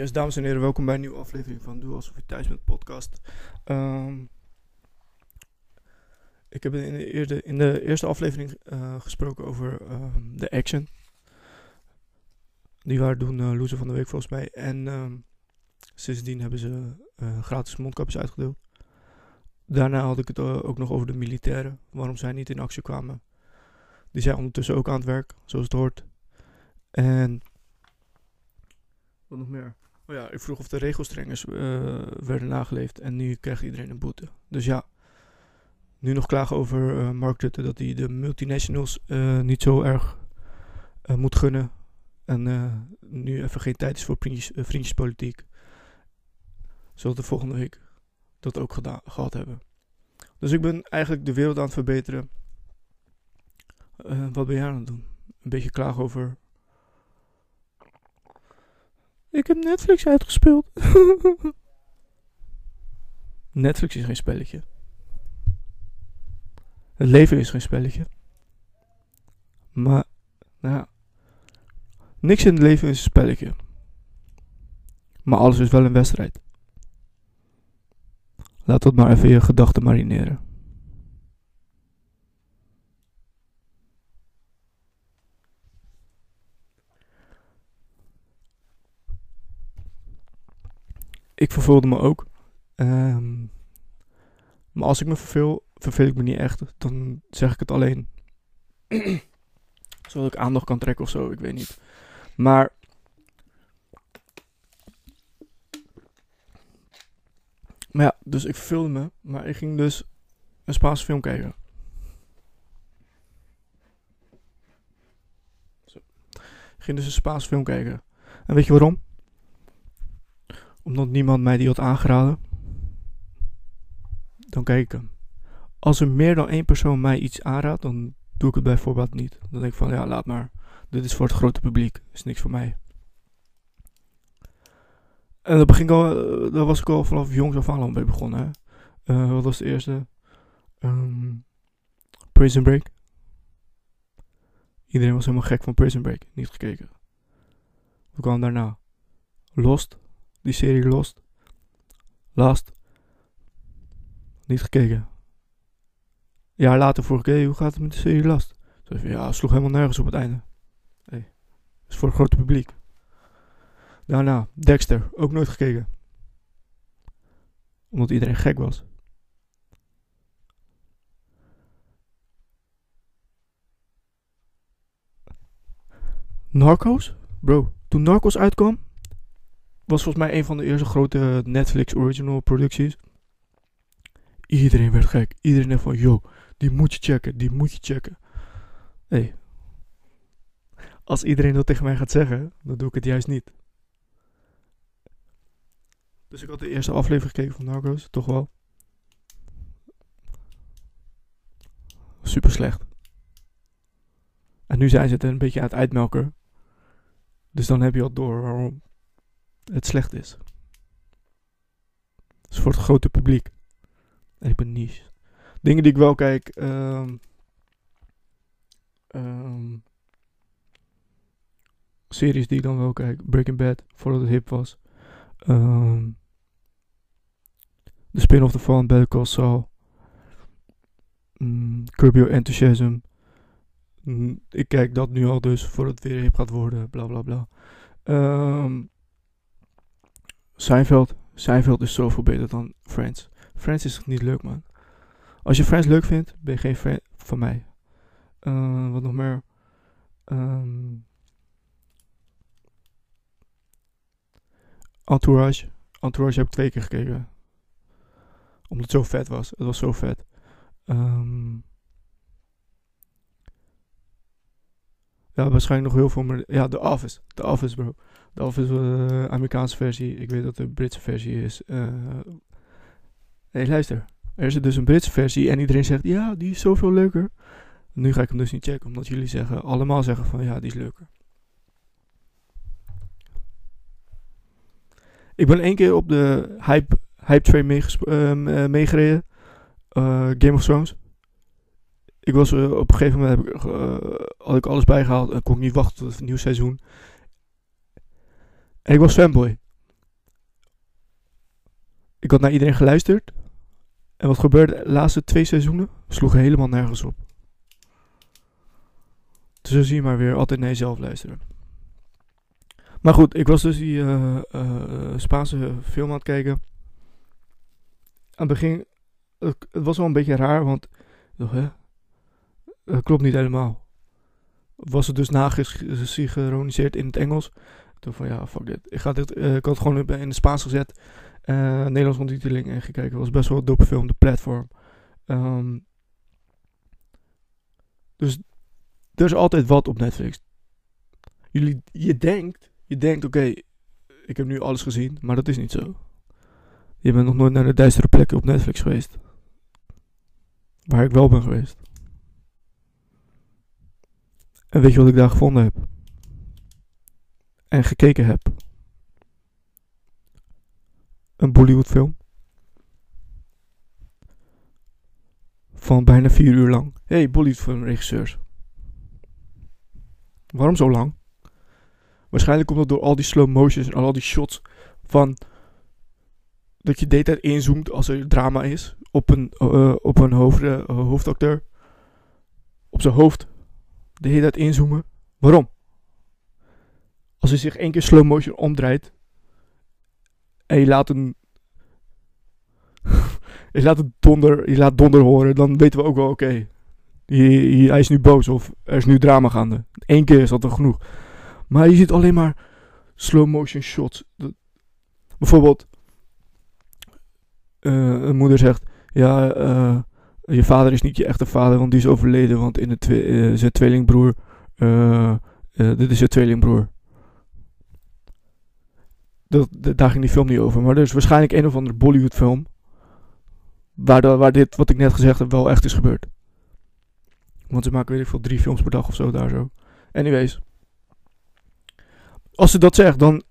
Yes, dames en heren, welkom bij een nieuwe aflevering van Doe Alsof je thuis bent podcast. Ehm, ik heb in de, in de eerste aflevering eh, gesproken over ehm, de Action. Die waren toen uh, loser van de week volgens mij. En ehm, sindsdien hebben ze uh, gratis mondkapjes uitgedeeld. Daarna had ik het ook nog over de militairen. Waarom zij niet in actie kwamen. Die zijn ondertussen ook aan het werk, zoals het hoort. En wat nog meer? Oh ja, ik vroeg of de regelstrengers uh, werden nageleefd en nu krijgt iedereen een boete. Dus ja, nu nog klagen over uh, Mark Rutte dat hij de multinationals uh, niet zo erg moet gunnen. En nu even geen tijd is voor vriendjes, vriendjespolitiek. Zodat we volgende week dat ook gedaan, gehad hebben. Dus ik ben eigenlijk de wereld aan het verbeteren. wat ben jij aan het doen? Een beetje klagen over ik heb Netflix uitgespeeld. Netflix is geen spelletje. Het leven is geen spelletje. Maar, nou ja. Niks in het leven is een spelletje. Maar alles is wel een wedstrijd. Laat dat maar even je gedachten marineren. Ik verveelde me ook. Um, maar als ik me verveel, verveel ik me niet echt. Dan zeg ik het alleen. Zodat ik aandacht kan trekken of zo, ik weet niet. Maar. Maar ja, dus ik verveelde me. Maar ik ging dus een Spaanse film kijken. Zo. Ik ging dus een Spaanse film kijken. En weet je waarom? Omdat niemand mij die had aangeraden, dan kijk ik hem. Als er meer dan één persoon mij iets aanraadt, dan doe ik het bijvoorbeeld niet. Dan denk ik van, ja, laat maar. Dit is voor het grote publiek. is niks voor mij. En dat, begin al, eh, was ik al vanaf jongs af aan mee begonnen. Uh, wat was de eerste? Um, Prison Break. Iedereen was helemaal gek van Prison Break. Niet gekeken. Wat kwam daarna? Lost die serie Lost. Last. Niet gekeken. Jaar later vroeg ik, hoe gaat het met de serie Last? Zei ja, sloeg helemaal nergens op het einde. Hey, is voor het grote publiek. Daarna, Dexter, ook nooit gekeken. Omdat iedereen gek was. Narcos? Bro, toen Narcos uitkwam, was volgens mij een van de eerste grote Netflix original producties. Iedereen werd gek. Iedereen dacht van, yo, die moet je checken, die moet je checken. Hey. Als iedereen dat tegen mij gaat zeggen, dan doe ik het juist niet. Dus ik had de eerste aflevering gekeken van Narcos, toch wel. Super slecht. En nu zijn ze het een beetje aan het uitmelken. Dus dan heb je al door waarom het slecht is. Het is voor het grote publiek. En ik ben niche. Dingen die ik wel kijk. Um, um, series die ik dan wel kijk. Breaking Bad, voordat het hip was. Um, de spin-off ervan, Better Call Saul. Mm, Curb Enthusiasm. Mm, ik kijk dat nu al dus, voordat het weer hip gaat worden, bla bla bla. Um, Seinfeld. Seinfeld is zoveel beter dan Friends. Friends is niet leuk, man. Als je Friends leuk vindt, ben je geen fan van mij. Uh, wat nog meer? Um, Entourage. Entourage heb ik twee keer gekeken. Omdat het zo vet was. Het was zo vet. Um, ja, waarschijnlijk nog heel veel. Maar ja, The Office. The Office, bro. De Office uh, Amerikaanse versie. Ik weet dat de Britse versie is. Uh, nee, luister. Er is dus een Britse versie en iedereen zegt, ja, die is zoveel leuker. Nu ga ik hem dus niet checken, omdat jullie zeggen, allemaal zeggen van, ja, die is leuker. Ik ben één keer op de hype, hype train eh, meegereden. Game of Thrones. Ik was eh, op een gegeven moment heb ik, eh, had ik alles bijgehaald en kon ik niet wachten tot het nieuw seizoen. En ik was fanboy. Ik had naar iedereen geluisterd. En wat gebeurde de laatste twee seizoenen? Sloegen helemaal nergens op. Dus zo zie je maar weer altijd naar jezelf luisteren. Maar goed, ik was dus die eh, Spaanse film aan het kijken. Aan het begin, het, was wel een beetje raar, want hè? Dat klopt niet helemaal. Was het dus nagesynchroniseerd in het Engels. Toen van ja, fuck dit. Ik, ga dit eh, ik had het gewoon in het Spaans gezet. eh Nederlands ondertiteling en gekeken. Het was best wel een dope film, de platform. Ehm, dus er is altijd wat op Netflix. Jullie, je denkt, je denkt oké, ik heb nu alles gezien, maar dat is niet zo. Je bent nog nooit naar de duistere plekken op Netflix geweest. Waar ik wel ben geweest. En weet je wat ik daar gevonden heb? En gekeken heb? Een Bollywood film. Van bijna vier uur lang. hey, Bollywood film regisseurs. Waarom zo lang? Waarschijnlijk komt dat door al die slow motions en al die shots van dat je de tijd inzoomt als er drama is op een, eh, op een eh, hoofdacteur. Op zijn hoofd. De hele tijd inzoomen. Waarom? Als hij zich één keer slow motion omdraait en je laat een je laat het donder, je laat donder horen, dan weten we ook wel oké. hij- is nu boos of er is nu drama gaande. Eén keer is dat toch genoeg. Maar je ziet alleen maar slow motion shots. Dat- bijvoorbeeld, eh, een moeder zegt: Ja, eh, je vader is niet je echte vader, want die is overleden. Want in de eh, zijn tweelingbroer, eh, eh, dit is zijn tweelingbroer. Dat, dat- daar ging die film niet over. Maar er is waarschijnlijk een of andere Bollywood film. Waar, waar dit, wat ik net gezegd heb, wel echt is gebeurd. Want ze maken, weet ik veel, drie films per dag of zo daar zo. Anyways. Als ze dat zegt, dan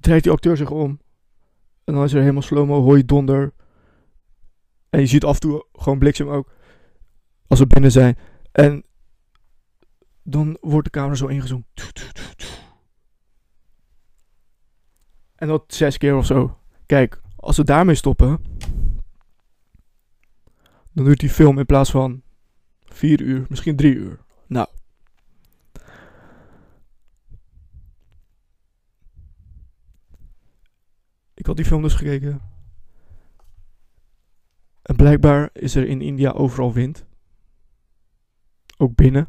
draait die acteur zich om. En dan is er helemaal slow-mo, hoor je donder. En je ziet af en toe gewoon bliksem ook. Als we binnen zijn. En dan wordt de camera zo ingezoomd. En dat zes keer of zo. Kijk, als we daarmee stoppen. Dan duurt die film in plaats van vier uur, misschien drie uur. Nou. Ik had die film dus gekeken. En blijkbaar is er in India overal wind. Ook binnen.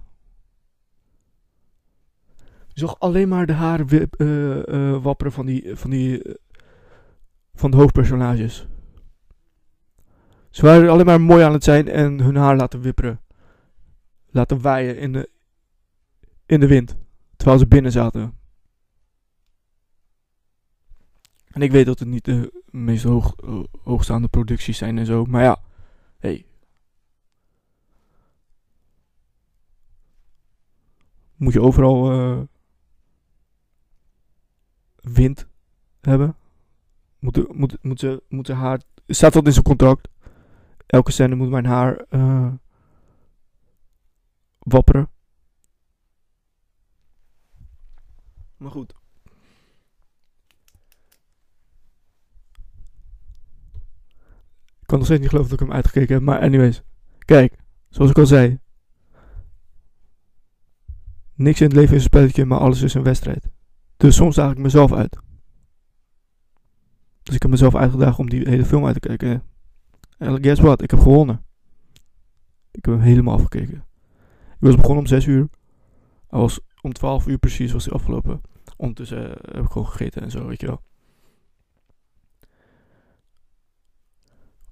Je zag alleen maar de haren wip- eh, eh, wapperen van die, van die, eh, van de hoofdpersonages. Ze waren alleen maar mooi aan het zijn en hun haar laten wipperen. Laten waaien in de, in de wind. Terwijl ze binnen zaten. En ik weet dat het niet de meest hoog, hoogstaande producties zijn en zo. Maar ja, hey. Moet je overal eh, wind hebben? Moet, moet, moet ze haar... Staat dat in zijn contract? Elke scène moet mijn haar eh, wapperen. Maar goed. Kan nog steeds niet geloven dat ik hem uitgekeken heb. Maar anyways. Kijk, zoals ik al zei. Niks in het leven is een spelletje, maar alles is een wedstrijd. Dus soms daag ik mezelf uit. Dus ik heb mezelf uitgedaagd om die hele film uit te kijken. En guess what? Ik heb gewonnen. Ik heb hem helemaal afgekeken. Ik was begonnen om 6 uur. Hij was om 12 uur precies was hij afgelopen. Ondertussen eh, heb ik gewoon gegeten en zo, weet je wel.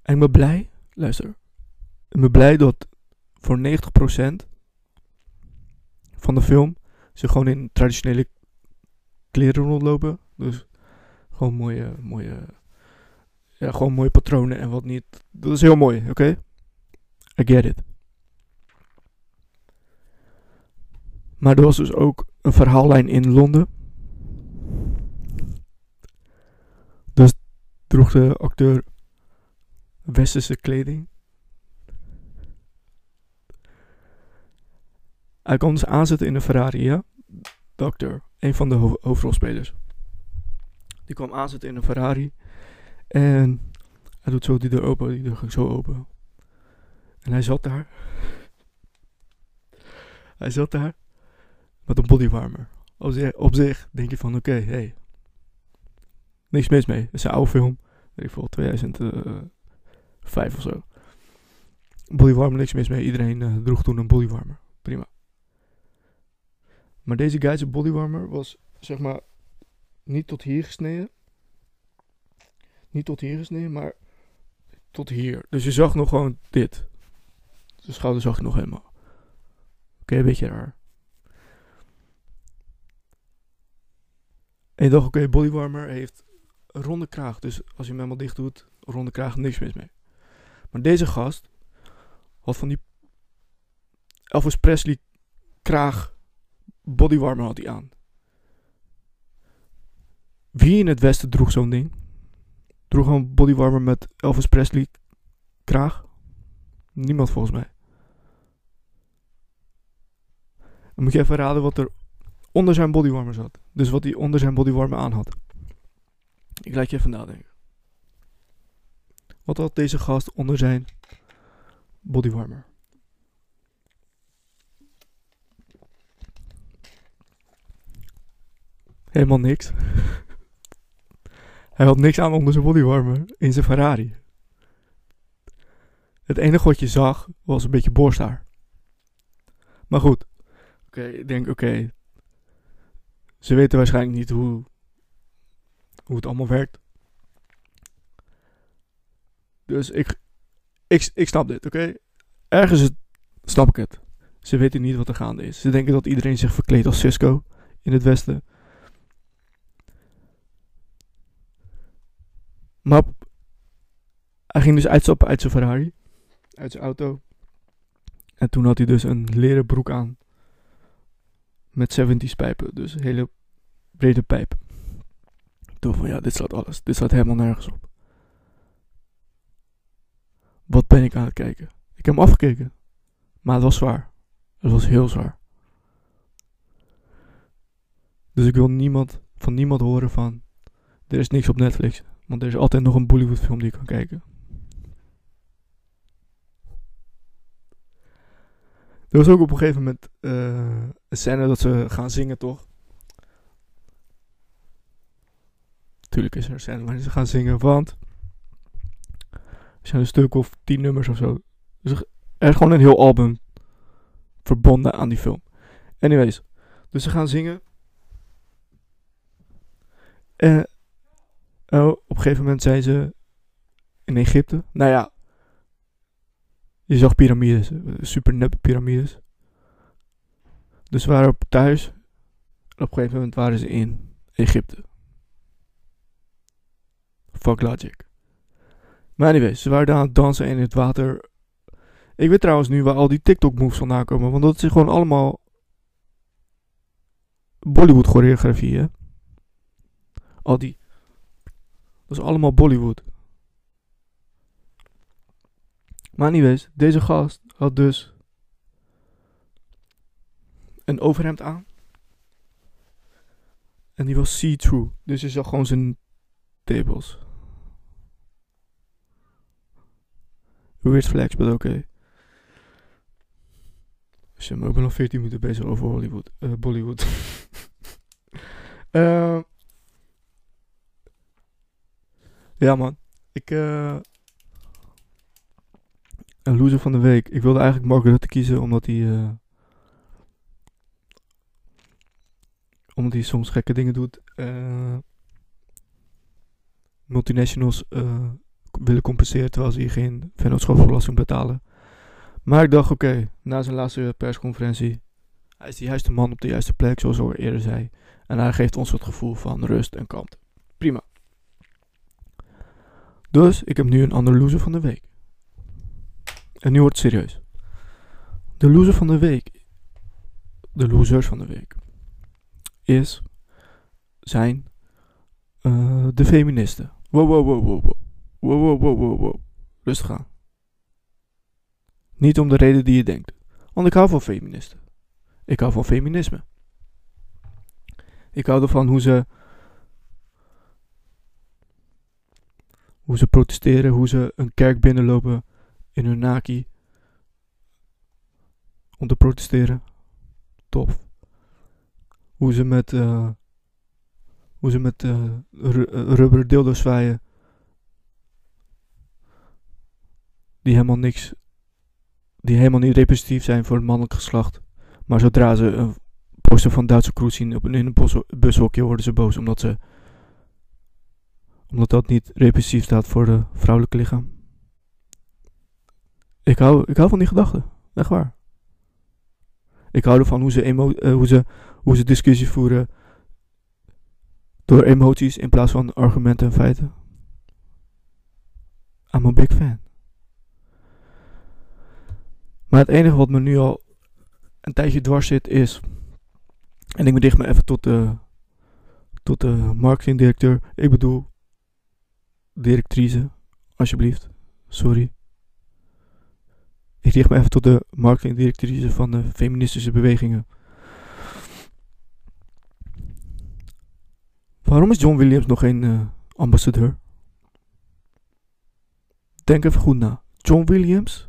En ik ben blij, luister. Ik ben blij dat voor 90% van de film ze gewoon in traditionele kleren rondlopen. Dus gewoon mooie, mooie, ja, gewoon mooie patronen en wat niet. Dat is heel mooi, oké? I get it. Maar er was dus ook een verhaallijn in Londen. Dus droeg de acteur westerse kleding. Hij komt dus aanzetten in een Ferrari, ja? Doctor, een van de ho hoofdrolspelers. Die kwam aanzetten in een Ferrari. En hij doet zo die deur open, die deur ging zo open. En hij zat daar. hij zat daar met een bodywarmer. Op zich, denk je van oké, okay, hey. Niks mis mee. Het is een oude film. Ik veel, 2005 of zo. Bodywarmer, niks mis mee. Iedereen uh, droeg toen een bodywarmer. Prima. Maar deze guy's bodywarmer was zeg maar niet tot hier gesneden. Niet tot hier gesneden, maar tot hier. Dus je zag nog gewoon dit. De schouder zag je nog helemaal. Oké, okay, een beetje raar. En je dacht, oké, bodywarmer heeft ronde kraag. Dus als je hem helemaal dicht doet, ronde kraag, niks mis mee. Maar deze gast had van die Elvis Presley kraag bodywarmer had hij aan. Wie in het westen droeg zo'n ding? Droeg een bodywarmer met Elvis Presley kraag? Niemand volgens mij. Dan moet je even raden wat er onder zijn bodywarmer zat. Dus wat hij onder zijn bodywarmer aan had. Ik laat je even nadenken. Wat had deze gast onder zijn bodywarmer? Helemaal niks. Hij had niks aan onder zijn bodywarmer in zijn Ferrari. Het enige wat je zag was een beetje borsthaar. Maar goed. Oké, ik denk oké. Ze weten waarschijnlijk niet hoe, hoe het allemaal werkt. Dus ik, ik, ik snap dit, oké? Ergens het, snap ik het. Ze weten niet wat er gaande is. Ze denken dat iedereen zich verkleedt als Cisco in het Westen. Maar hij ging dus uitstappen uit zijn Ferrari. Uit zijn auto. En toen had hij dus een leren broek aan. Met 70s pijpen. Dus een hele brede pijp. Toen van ja, dit slaat alles. Dit staat helemaal nergens op. Wat ben ik aan het kijken? Ik heb hem afgekeken. Maar het was zwaar. Het was heel zwaar. Dus ik wil niemand, van niemand horen van... Er is niks op Netflix. Want er is altijd nog een Bollywood film die ik kan kijken. Er was ook op een gegeven moment uh, een scène dat ze gaan zingen, toch? Tuurlijk is er een scène waarin ze gaan zingen, want zijn een stuk of tien nummers of zo. Dus er is gewoon een heel album verbonden aan die film. Anyways, dus ze gaan zingen. En uh, op een gegeven moment zijn ze in Egypte. Nou ja, je zag piramides, super neppe piramides. Dus ze waren op thuis. En op een gegeven moment waren ze in Egypte. Fuck logic. Maar anyways, ze waren daar aan het dansen in het water. Ik weet trouwens nu waar al die TikTok-moves vandaan komen. Want dat is gewoon allemaal Bollywood-choreografie, hè. Al die... Dat is allemaal Bollywood. Maar anyways, deze gast had dus een overhemd aan. En die was see-through. Dus je zag gewoon zijn tables. Weird flex, but oké. Okay. Shit, maar ik ben al 14 minuten bezig over Hollywood. Uh, Bollywood. uh, ja man. Ik... Uh, een loser van de week. Ik wilde eigenlijk Mark Rutte kiezen omdat hij. Omdat hij soms gekke dingen doet. Multinationals willen compenseren terwijl ze hier geen vennootschapsbelasting betalen. Maar ik dacht, oké, na zijn laatste persconferentie. Hij is de juiste man op de juiste plek, zoals ik eerder zei. En hij geeft ons het gevoel van rust en kalmte. Prima. Dus ik heb nu een ander loser van de week. En nu wordt het serieus. De loser van de week. De losers van de week. Is. Zijn. Uh, de feministen. Wow, wow, wow, wow, wow. Wow, wow, wow, wow, wow. rustig aan. Niet om de reden die je denkt. Want ik hou van feministen. Ik hou van feminisme. Ik hou ervan hoe ze. Hoe ze protesteren, hoe ze een kerk binnenlopen in hun naki. Om te protesteren. Tof. Hoe ze met. Uh, hoe ze met uh, rubber dildo zwaaien. Die helemaal niks. Die helemaal niet representatief zijn voor het mannelijk geslacht. Maar zodra ze een poster van Duitse Kroes zien op, in een bushokje worden ze boos omdat ze omdat dat niet repressief staat voor de vrouwelijke lichaam. Ik hou, ik hou van die gedachten. Echt waar. Ik hou ervan hoe ze, emo uh, hoe ze, hoe ze discussie voeren door emoties in plaats van argumenten en feiten. I'm a big fan. Maar het enige wat me nu al een tijdje dwars zit is. En ik bedicht me even tot de, tot de marketingdirecteur. Ik bedoel, directrice, alsjeblieft. Sorry. Ik richt me even tot de marketingdirectrice van de feministische bewegingen. Waarom is John Williams nog geen uh, ambassadeur? Denk even goed na. John Williams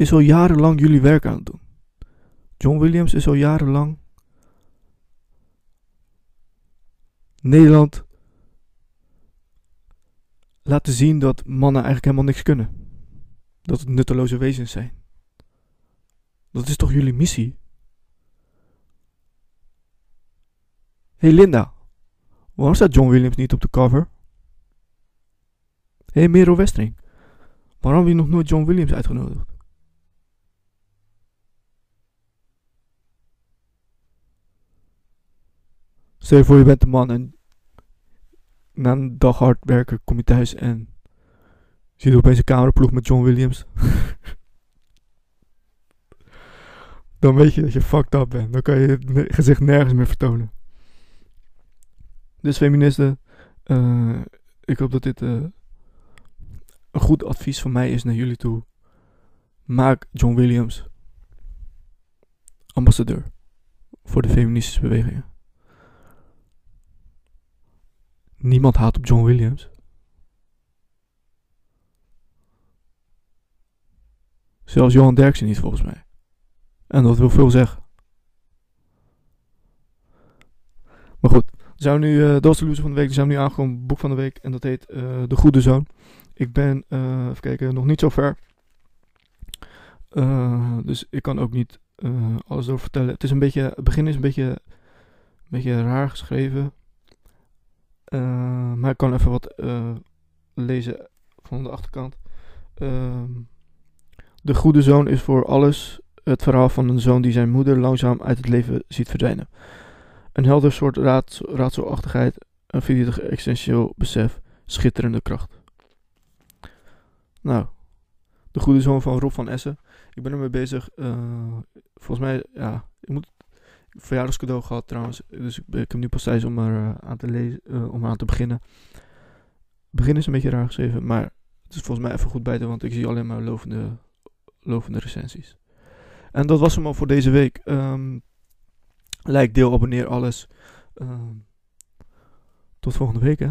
is al jarenlang jullie werk aan het doen. John Williams is al jarenlang Nederland laten zien dat mannen eigenlijk helemaal niks kunnen. Dat het nutteloze wezens zijn. Dat is toch jullie missie? hey Linda, waarom staat John Williams niet op de cover? hey Merel Westring, waarom heb je nog nooit John Williams uitgenodigd? Stel je voor je bent een man en na een dag hard werken kom je thuis en zie je opeens een cameraploeg met John Williams. dan weet je dat je fucked up bent. Dan kan je het gezicht nergens meer vertonen. Dus feministen, uh, ik hoop dat dit uh, een goed advies van mij is naar jullie toe. Maak John Williams ambassadeur voor de feministische bewegingen. Niemand haat op John Williams. Zelfs Johan Derksen niet, volgens mij. En dat wil veel zeggen. Maar goed, we zijn nu, uh, dat de loser van de week. We zijn nu aangekomen boek van de week. En dat heet uh, De Goede Zoon. Ik ben, uh, even kijken, nog niet zo ver. Dus ik kan ook niet alles over vertellen. Het is een beetje, het begin is een beetje, een beetje raar geschreven. Uh, maar ik kan even wat uh, lezen van de achterkant. Uh, de goede zoon is voor alles het verhaal van een zoon die zijn moeder langzaam uit het leven ziet verdwijnen. Een helder soort raad, raadselachtigheid, een verdietig existentieel besef, schitterende kracht. Nou, de goede zoon van Rob van Essen. Ik ben ermee bezig. Uh, volgens mij, ja, ik moet verjaardagscadeau gehad trouwens. Dus ik, ik heb nu pas tijd om er uh, aan te lezen, uh, om aan te beginnen. begin is een beetje raar geschreven, maar het is volgens mij even goed bij te, want ik zie alleen maar lovende, lovende recensies. En dat was hem al voor deze week. Um, like, deel, abonneer, alles. Um, tot volgende week, hè.